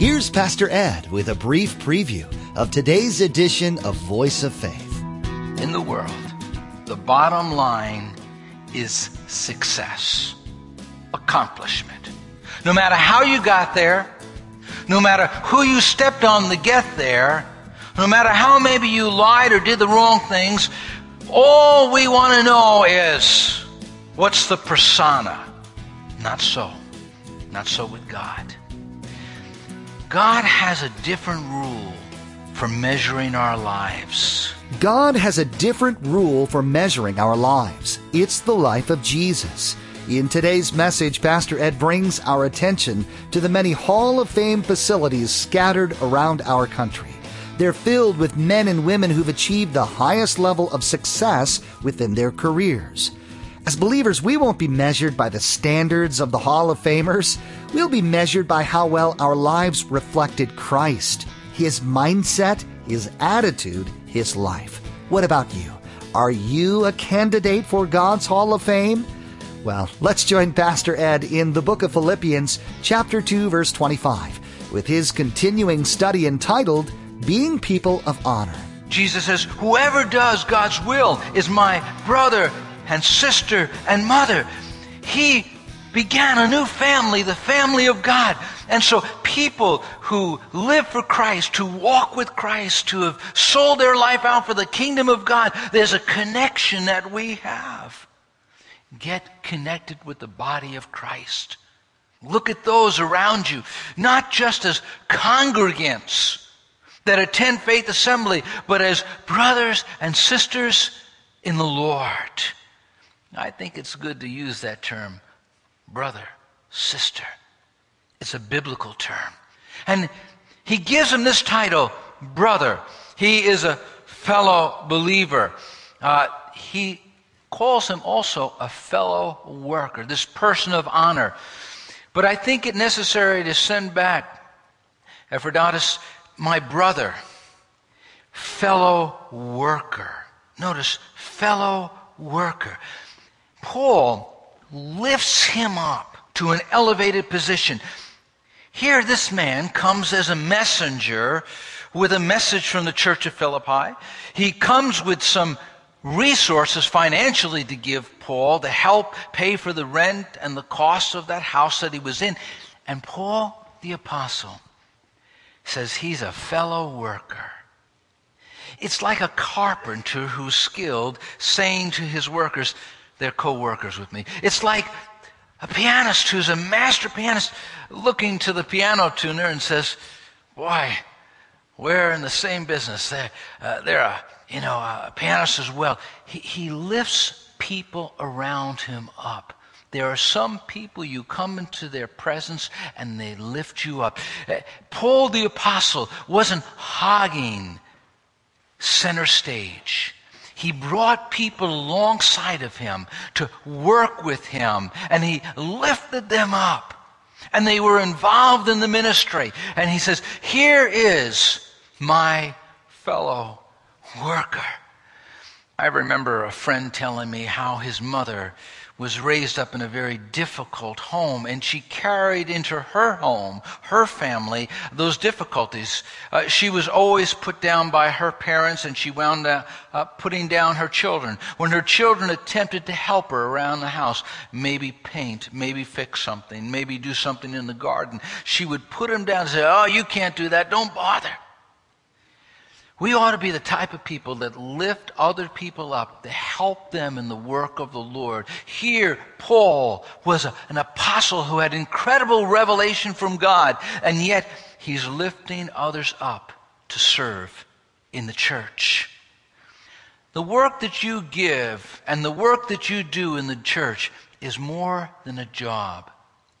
Here's Pastor Ed with a brief preview of today's edition of Voice of Faith. In the world, the bottom line is success, accomplishment. No matter how you got there, no matter who you stepped on to get there, no matter how maybe you lied or did the wrong things, all we want to know is what's the persona? Not so. Not so with God. God has a different rule for measuring our lives. God has a different rule for measuring our lives. It's the life of Jesus. In today's message, Pastor Ed brings our attention to the many Hall of Fame facilities scattered around our country. They're filled with men and women who've achieved the highest level of success within their careers. As believers, we won't be measured by the standards of the Hall of Famers. We'll be measured by how well our lives reflected Christ, His mindset, His attitude, His life. What about you? Are you a candidate for God's Hall of Fame? Well, let's join Pastor Ed in the book of Philippians, chapter 2, verse 25, with his continuing study entitled Being People of Honor. Jesus says, Whoever does God's will is my brother and sister and mother. He began a new family, the family of God. And so people who live for Christ, who walk with Christ, who have sold their life out for the kingdom of God, there's a connection that we have. Get connected with the body of Christ. Look at those around you, not just as congregants that attend faith assembly, but as brothers and sisters in the Lord. I think it's good to use that term, brother, sister. It's a biblical term. And he gives him this title, brother. He is a fellow believer. Uh, he calls him also a fellow worker, this person of honor. But I think it necessary to send back Epaphroditus, my brother, fellow worker. Notice, fellow worker. Paul lifts him up to an elevated position. Here, this man comes as a messenger with a message from the church of Philippi. He comes with some resources financially to give Paul to help pay for the rent and the cost of that house that he was in. And Paul, the apostle, says he's a fellow worker. It's like a carpenter who's skilled saying to his workers, they're co-workers with me. It's like a pianist who's a master pianist looking to the piano tuner and says, boy, we're in the same business. They're, uh, they're a, you know, a pianist as well. He, he lifts people around him up. There are some people you come into their presence and they lift you up. Uh, Paul the apostle wasn't hogging center stage. He brought people alongside of him to work with him, and he lifted them up. And they were involved in the ministry. And he says, Here is my fellow worker. I remember a friend telling me how his mother was raised up in a very difficult home, and she carried into her home, her family, those difficulties. Uh, she was always put down by her parents, and she wound up uh, putting down her children. When her children attempted to help her around the house, maybe paint, maybe fix something, maybe do something in the garden, she would put them down and say, Oh, you can't do that, don't bother. We ought to be the type of people that lift other people up, to help them in the work of the Lord. Here, Paul was a, an apostle who had incredible revelation from God, and yet he's lifting others up to serve in the church. The work that you give and the work that you do in the church is more than a job.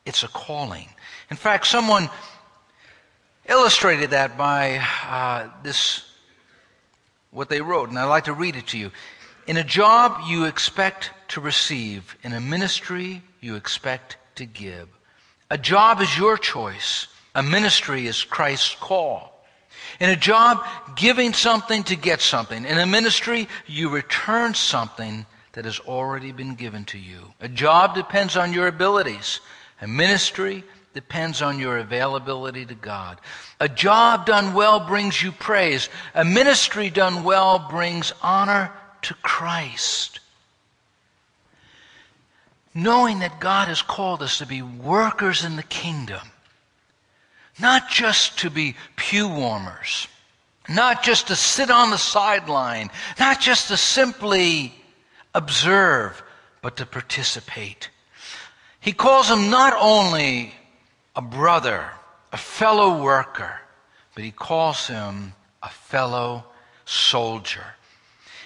It's a calling. In fact, someone illustrated that by uh, this what they wrote, and I'd like to read it to you. In a job, you expect to receive. In a ministry, you expect to give. A job is your choice. A ministry is Christ's call. In a job, giving something to get something. In a ministry, you return something that has already been given to you. A job depends on your abilities. A ministry depends on your availability to God. A job done well brings you praise. A ministry done well brings honor to Christ. Knowing that God has called us to be workers in the kingdom, not just to be pew warmers, not just to sit on the sideline, not just to simply observe, but to participate. He calls them not only a brother, a fellow worker, but he calls him a fellow soldier.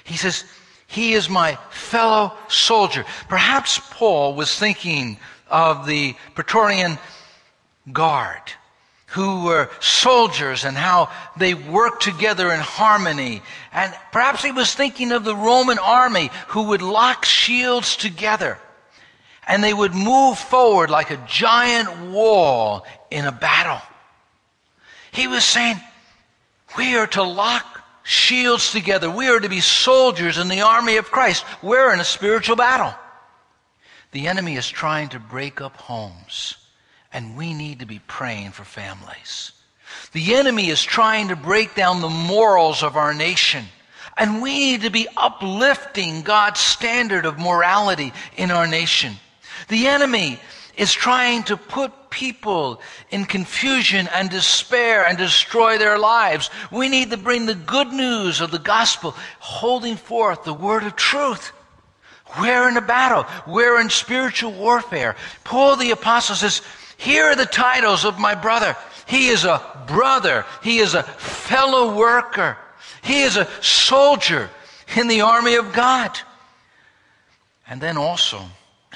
He says, He is my fellow soldier. Perhaps Paul was thinking of the Praetorian Guard, who were soldiers and how they worked together in harmony. And perhaps he was thinking of the Roman army who would lock shields together and they would move forward like a giant wall in a battle. He was saying, we are to lock shields together. We are to be soldiers in the army of Christ. We're in a spiritual battle. The enemy is trying to break up homes, and we need to be praying for families. The enemy is trying to break down the morals of our nation. And we need to be uplifting God's standard of morality in our nation. The enemy is trying to put people in confusion and despair and destroy their lives. We need to bring the good news of the gospel, holding forth the word of truth. We're in a battle. We're in spiritual warfare. Paul the apostle says, here are the titles of my brother. He is a brother. He is a fellow worker. He is a soldier in the army of God. And then also,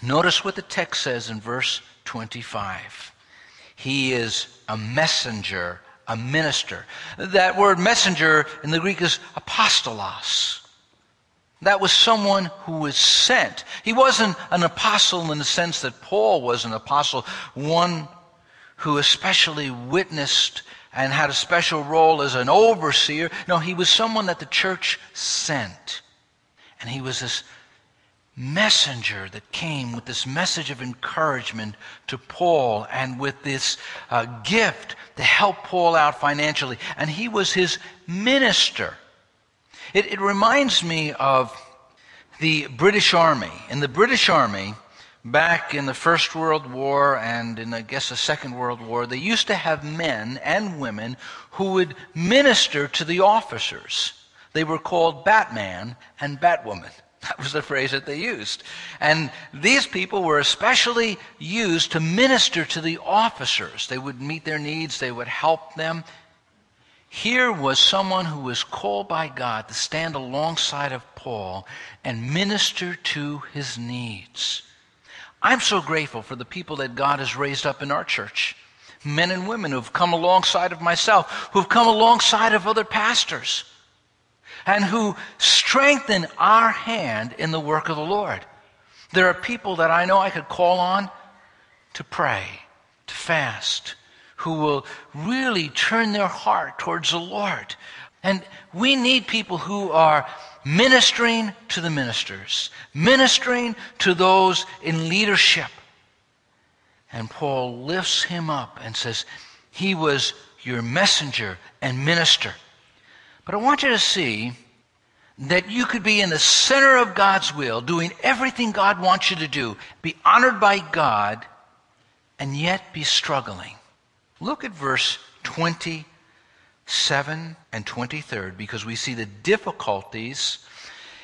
Notice what the text says in verse 25. He is a messenger, a minister. That word messenger in the Greek is apostolos. That was someone who was sent. He wasn't an apostle in the sense that Paul was an apostle, one who especially witnessed and had a special role as an overseer. No, he was someone that the church sent. And he was this messenger that came with this message of encouragement to Paul and with this uh, gift to help Paul out financially. And he was his minister. It, it reminds me of the British Army. In the British Army, back in the First World War and in, I guess, the Second World War, they used to have men and women who would minister to the officers. They were called Batman and Batwoman. That was the phrase that they used. And these people were especially used to minister to the officers. They would meet their needs, they would help them. Here was someone who was called by God to stand alongside of Paul and minister to his needs. I'm so grateful for the people that God has raised up in our church. Men and women who've come alongside of myself, who've come alongside of other pastors and who strengthen our hand in the work of the Lord. There are people that I know I could call on to pray, to fast, who will really turn their heart towards the Lord. And we need people who are ministering to the ministers, ministering to those in leadership. And Paul lifts him up and says, He was your messenger and minister. But I want you to see that you could be in the center of God's will, doing everything God wants you to do, be honored by God, and yet be struggling. Look at verse 27 and 23, because we see the difficulties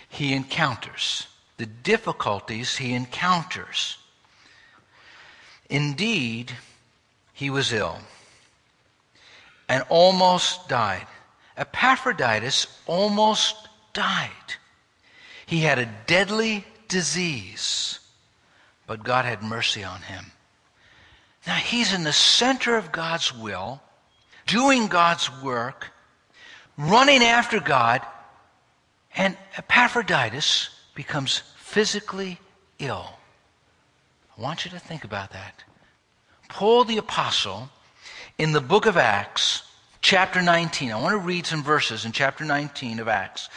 he encounters. The difficulties he encounters. Indeed, he was ill and almost died. Epaphroditus almost died. He had a deadly disease, but God had mercy on him. Now he's in the center of God's will, doing God's work, running after God, and Epaphroditus becomes physically ill. I want you to think about that. Paul the Apostle, in the book of Acts, chapter 19. I want to read some verses in chapter 19 of Acts.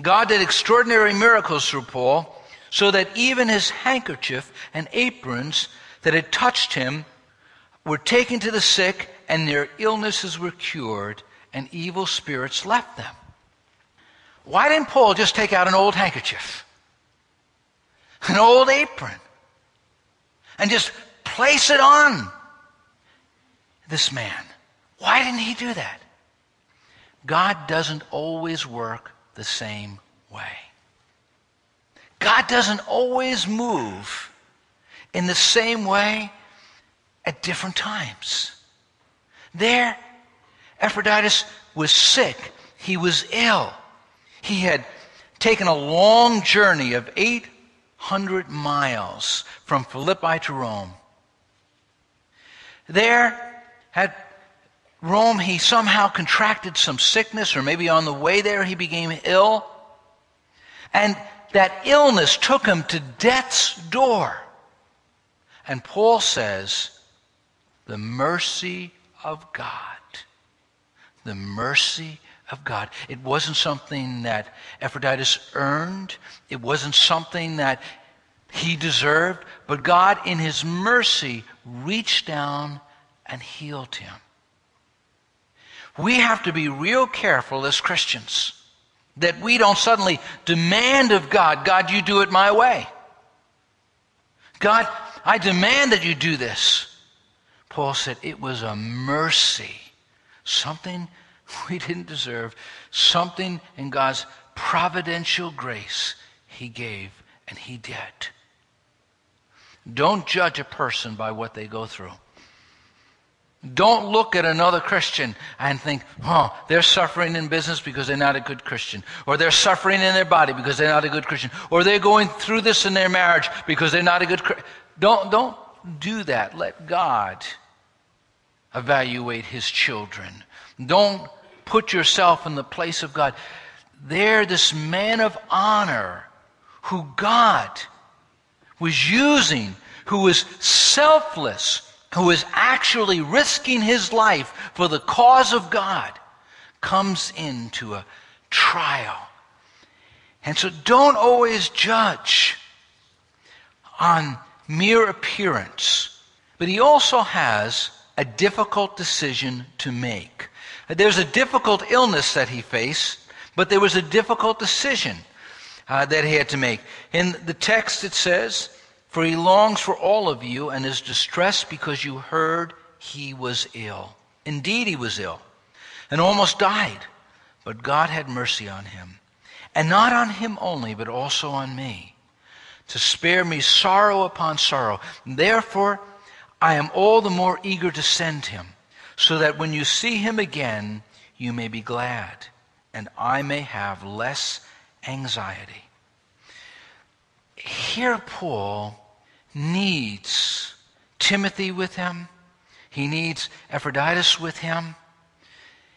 God did extraordinary miracles through Paul, so that even his handkerchief and aprons that had touched him were taken to the sick, and their illnesses were cured, and evil spirits left them. Why didn't Paul just take out an old handkerchief, an old apron, and just place it on this man? Why didn't he do that? God doesn't always work the same way. God doesn't always move in the same way at different times. There, Epaphroditus was sick. He was ill. He had taken a long journey of 800 miles from Philippi to Rome. There, at Rome, he somehow contracted some sickness, or maybe on the way there he became ill. And that illness took him to death's door. And Paul says, the mercy of God. The mercy of God. It wasn't something that Epaphroditus earned. It wasn't something that he deserved. But God, in his mercy, reached down and healed him. We have to be real careful as Christians that we don't suddenly demand of God, God, you do it my way. God, I demand that you do this. Paul said it was a mercy, something we didn't deserve, something in God's providential grace he gave, and he did. Don't judge a person by what they go through. Don't look at another Christian and think, oh, they're suffering in business because they're not a good Christian. Or they're suffering in their body because they're not a good Christian. Or they're going through this in their marriage because they're not a good Christian. Don't, don't do that. Let God evaluate his children. Don't put yourself in the place of God. There, this man of honor who God was using, who was selfless, who is actually risking his life for the cause of God, comes into a trial. And so don't always judge on mere appearance. But he also has a difficult decision to make. There's a difficult illness that he faced, but there was a difficult decision uh, that he had to make. In the text it says, For he longs for all of you and is distressed because you heard he was ill. Indeed, he was ill and almost died, but God had mercy on him. And not on him only, but also on me, to spare me sorrow upon sorrow. Therefore, I am all the more eager to send him so that when you see him again, you may be glad, and I may have less anxiety. Here, Paul needs Timothy with him. He needs Epaphroditus with him.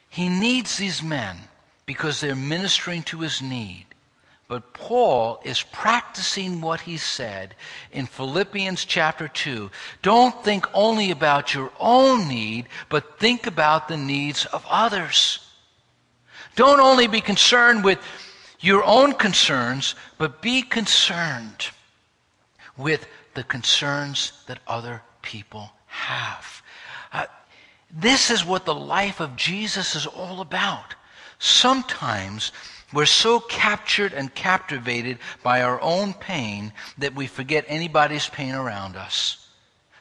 He needs these men because they're ministering to his need. But Paul is practicing what he said in Philippians chapter 2. Don't think only about your own need, but think about the needs of others. Don't only be concerned with your own concerns, but be concerned with the concerns that other people have. Uh, this is what the life of Jesus is all about. Sometimes we're so captured and captivated by our own pain that we forget anybody's pain around us.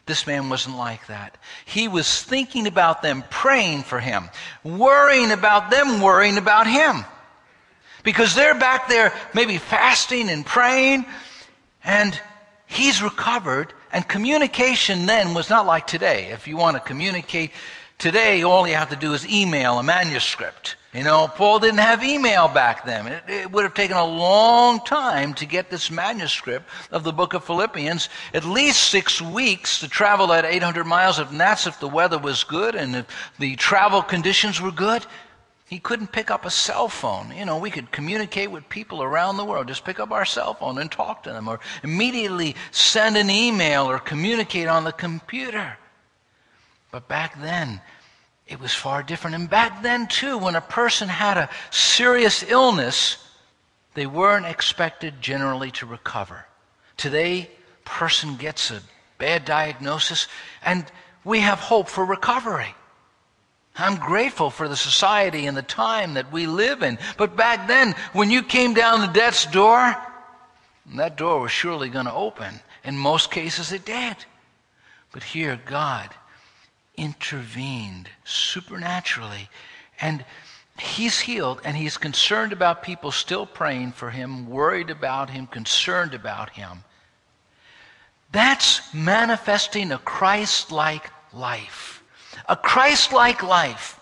This man wasn't like that. He was thinking about them, praying for him, worrying about them, worrying about him. Because they're back there maybe fasting and praying, and he's recovered, and communication then was not like today. If you want to communicate today, all you have to do is email a manuscript. You know, Paul didn't have email back then. It, it, would have taken a long time to get this manuscript of the book of Philippians, at least six weeks to travel that 800 miles, if that's if the weather was good and if the travel conditions were good. He couldn't pick up a cell phone. You know, we could communicate with people around the world. Just pick up our cell phone and talk to them, or immediately send an email or communicate on the computer. But back then, it was far different. And back then, too, when a person had a serious illness, they weren't expected generally to recover. Today, person gets a bad diagnosis, and we have hope for recovery. I'm grateful for the society and the time that we live in. But back then, when you came down the death's door, that door was surely going to open. In most cases, it did. But here, God intervened supernaturally. And he's healed, and he's concerned about people still praying for him, worried about him, concerned about him. That's manifesting a Christ like life. A Christ like life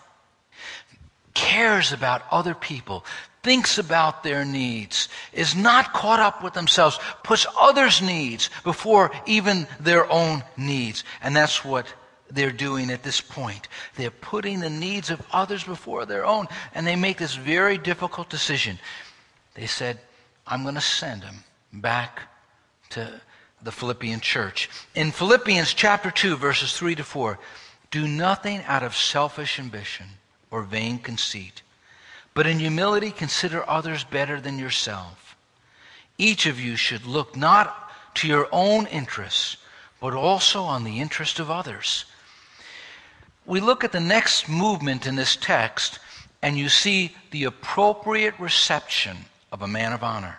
cares about other people, thinks about their needs, is not caught up with themselves, puts others' needs before even their own needs. And that's what they're doing at this point. They're putting the needs of others before their own. And they make this very difficult decision. They said, I'm going to send him back to the Philippian church. In Philippians chapter 2, verses 3 to 4, do nothing out of selfish ambition or vain conceit but in humility, consider others better than yourself. Each of you should look not to your own interests, but also on the interest of others. We look at the next movement in this text, and you see the appropriate reception of a man of honor.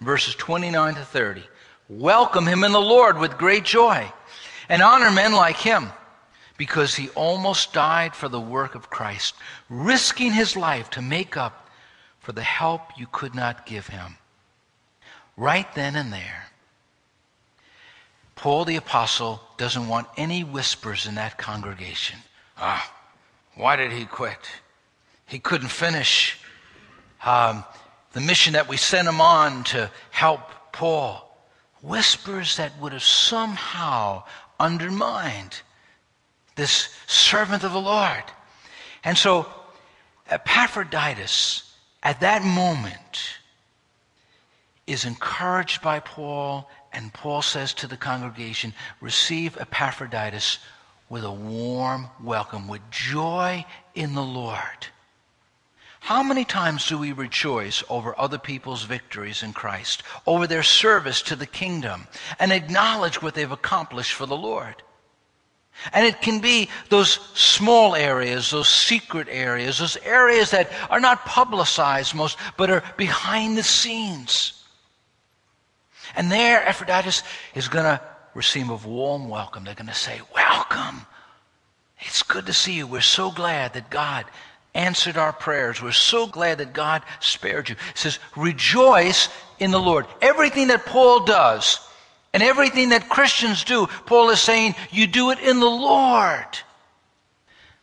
Verses 29 to 30. Welcome him in the Lord with great joy, and honor men like him because he almost died for the work of Christ, risking his life to make up for the help you could not give him. Right then and there, Paul the Apostle doesn't want any whispers in that congregation. Ah, why did he quit? He couldn't finish um, the mission that we sent him on to help Paul. Whispers that would have somehow undermined this servant of the Lord. And so Epaphroditus, at that moment, is encouraged by Paul, and Paul says to the congregation, Receive Epaphroditus with a warm welcome, with joy in the Lord. How many times do we rejoice over other people's victories in Christ, over their service to the kingdom, and acknowledge what they've accomplished for the Lord? And it can be those small areas, those secret areas, those areas that are not publicized most, but are behind the scenes. And there, Epaphroditus is going to receive a warm welcome. They're going to say, Welcome. It's good to see you. We're so glad that God answered our prayers. We're so glad that God spared you. It says, Rejoice in the Lord. Everything that Paul does, and everything that Christians do, Paul is saying, you do it in the Lord.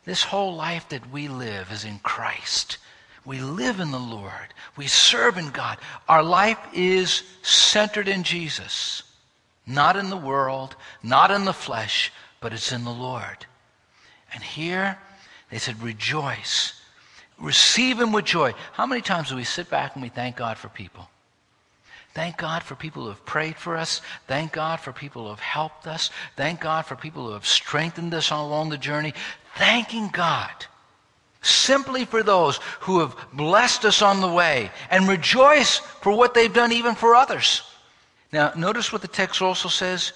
This whole life that we live is in Christ. We live in the Lord. We serve in God. Our life is centered in Jesus, not in the world, not in the flesh, but it's in the Lord. And here they said, rejoice. Receive Him with joy. How many times do we sit back and we thank God for people? Thank God for people who have prayed for us. Thank God for people who have helped us. Thank God for people who have strengthened us along the journey. Thanking God simply for those who have blessed us on the way and rejoice for what they've done even for others. Now, notice what the text also says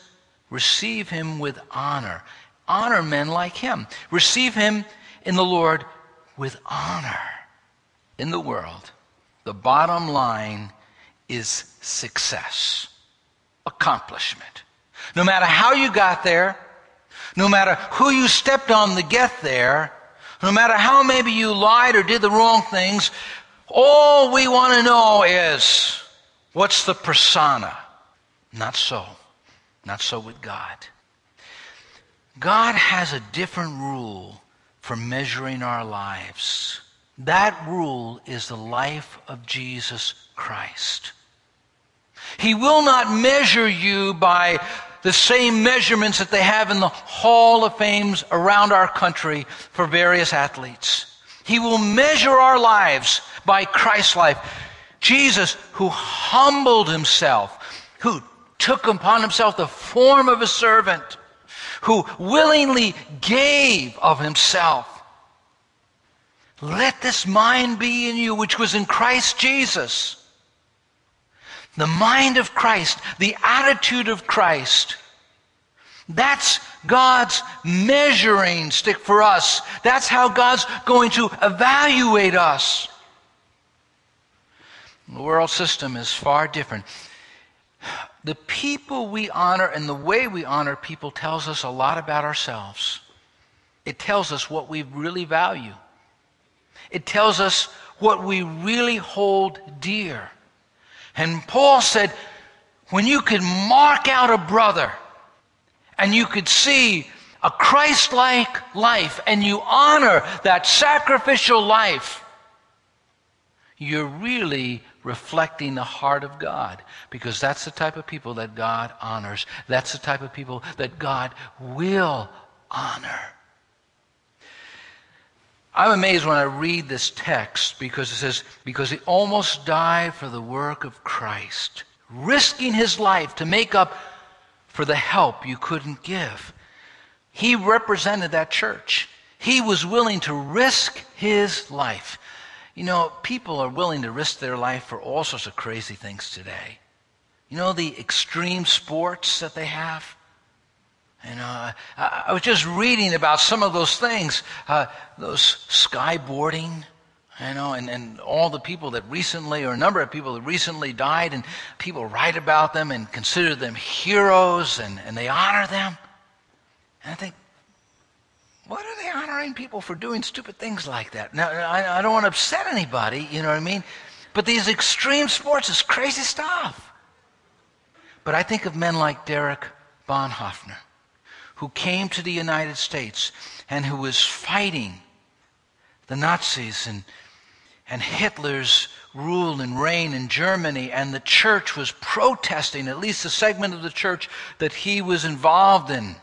receive him with honor. Honor men like him. Receive him in the Lord with honor. In the world, the bottom line is success, accomplishment. No matter how you got there, no matter who you stepped on to get there, no matter how maybe you lied or did the wrong things, all we want to know is what's the persona? Not so. Not so with God. God has a different rule for measuring our lives. That rule is the life of Jesus Christ. He will not measure you by the same measurements that they have in the Hall of Fames around our country for various athletes. He will measure our lives by Christ's life. Jesus, who humbled himself, who took upon himself the form of a servant, who willingly gave of himself. Let this mind be in you, which was in Christ Jesus the mind of Christ, the attitude of Christ. That's God's measuring stick for us. That's how God's going to evaluate us. The world system is far different. The people we honor and the way we honor people tells us a lot about ourselves. It tells us what we really value. It tells us what we really hold dear. And Paul said, when you could mark out a brother and you could see a Christ like life and you honor that sacrificial life, you're really reflecting the heart of God because that's the type of people that God honors. That's the type of people that God will honor. I'm amazed when I read this text because it says, because he almost died for the work of Christ, risking his life to make up for the help you couldn't give. He represented that church. He was willing to risk his life. You know, people are willing to risk their life for all sorts of crazy things today. You know, the extreme sports that they have? And uh, I, was just reading about some of those things, uh, those skyboarding, you know, and, and all the people that recently, or a number of people that recently died, and people write about them and consider them heroes and, and they honor them. And I think, what are they honoring people for doing stupid things like that? Now, I, I don't want to upset anybody, you know what I mean? But these extreme sports is crazy stuff. But I think of men like Dietrich Bonhoeffer who came to the United States and who was fighting the Nazis and, and Hitler's rule and reign in Germany, and the church was protesting, at least a segment of the church that he was involved in.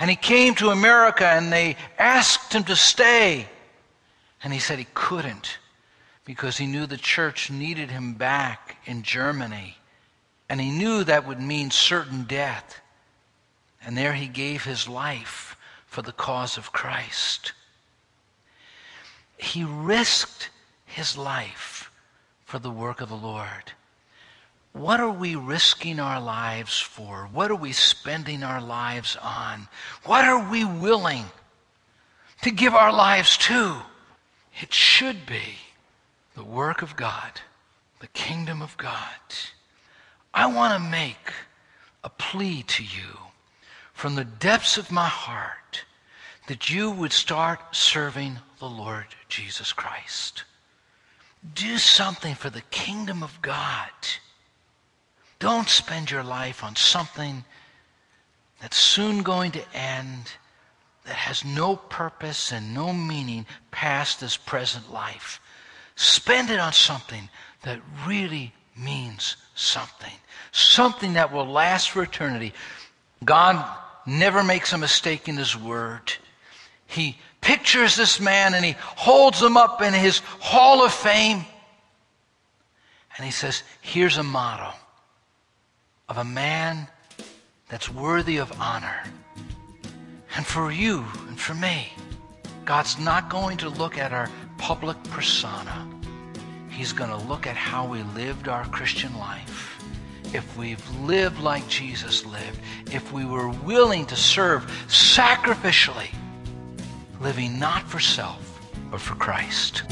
And he came to America and they asked him to stay. And he said he couldn't because he knew the church needed him back in Germany. And he knew that would mean certain death. And there he gave his life for the cause of Christ. He risked his life for the work of the Lord. What are we risking our lives for? What are we spending our lives on? What are we willing to give our lives to? It should be the work of God, the kingdom of God. I want to make a plea to you from the depths of my heart that you would start serving the Lord Jesus Christ. Do something for the kingdom of God. Don't spend your life on something that's soon going to end, that has no purpose and no meaning past this present life. Spend it on something that really means something, something that will last for eternity. God never makes a mistake in his word. He pictures this man and he holds him up in his hall of fame. And he says, Here's a model of a man that's worthy of honor. And for you and for me, God's not going to look at our public persona. He's going to look at how we lived our Christian life if we've lived like Jesus lived, if we were willing to serve sacrificially, living not for self, but for Christ.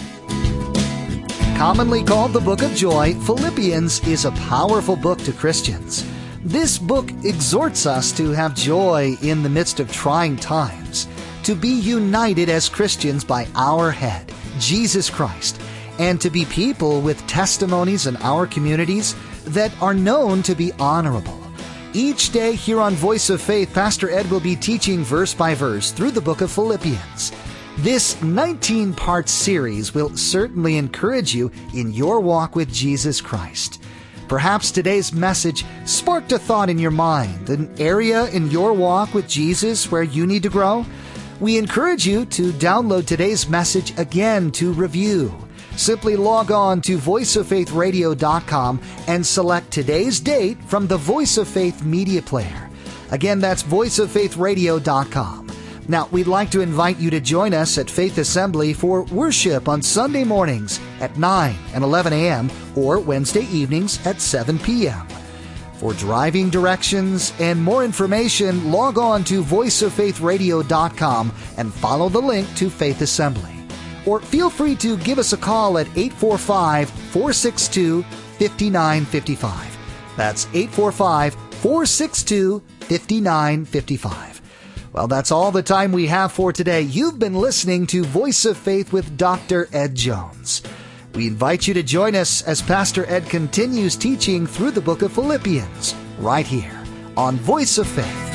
Commonly called the Book of Joy, Philippians is a powerful book to Christians. This book exhorts us to have joy in the midst of trying times, to be united as Christians by our head, Jesus Christ, and to be people with testimonies in our communities that are known to be honorable. Each day here on Voice of Faith, Pastor Ed will be teaching verse by verse through the book of Philippians. This 19 part series will certainly encourage you in your walk with Jesus Christ. Perhaps today's message sparked a thought in your mind, an area in your walk with Jesus where you need to grow. We encourage you to download today's message again to review. Simply log on to voiceoffaithradio.com and select today's date from the Voice of Faith media player. Again, that's voiceoffaithradio.com. Now, we'd like to invite you to join us at Faith Assembly for worship on Sunday mornings at 9 and 11 a.m. or Wednesday evenings at 7 p.m. For driving directions and more information, log on to voiceoffaithradio.com and follow the link to Faith Assembly. Or feel free to give us a call at 845 462 5955. That's 845 462 5955. Well, that's all the time we have for today. You've been listening to Voice of Faith with Dr. Ed Jones. We invite you to join us as Pastor Ed continues teaching through the book of Philippians, right here on Voice of Faith.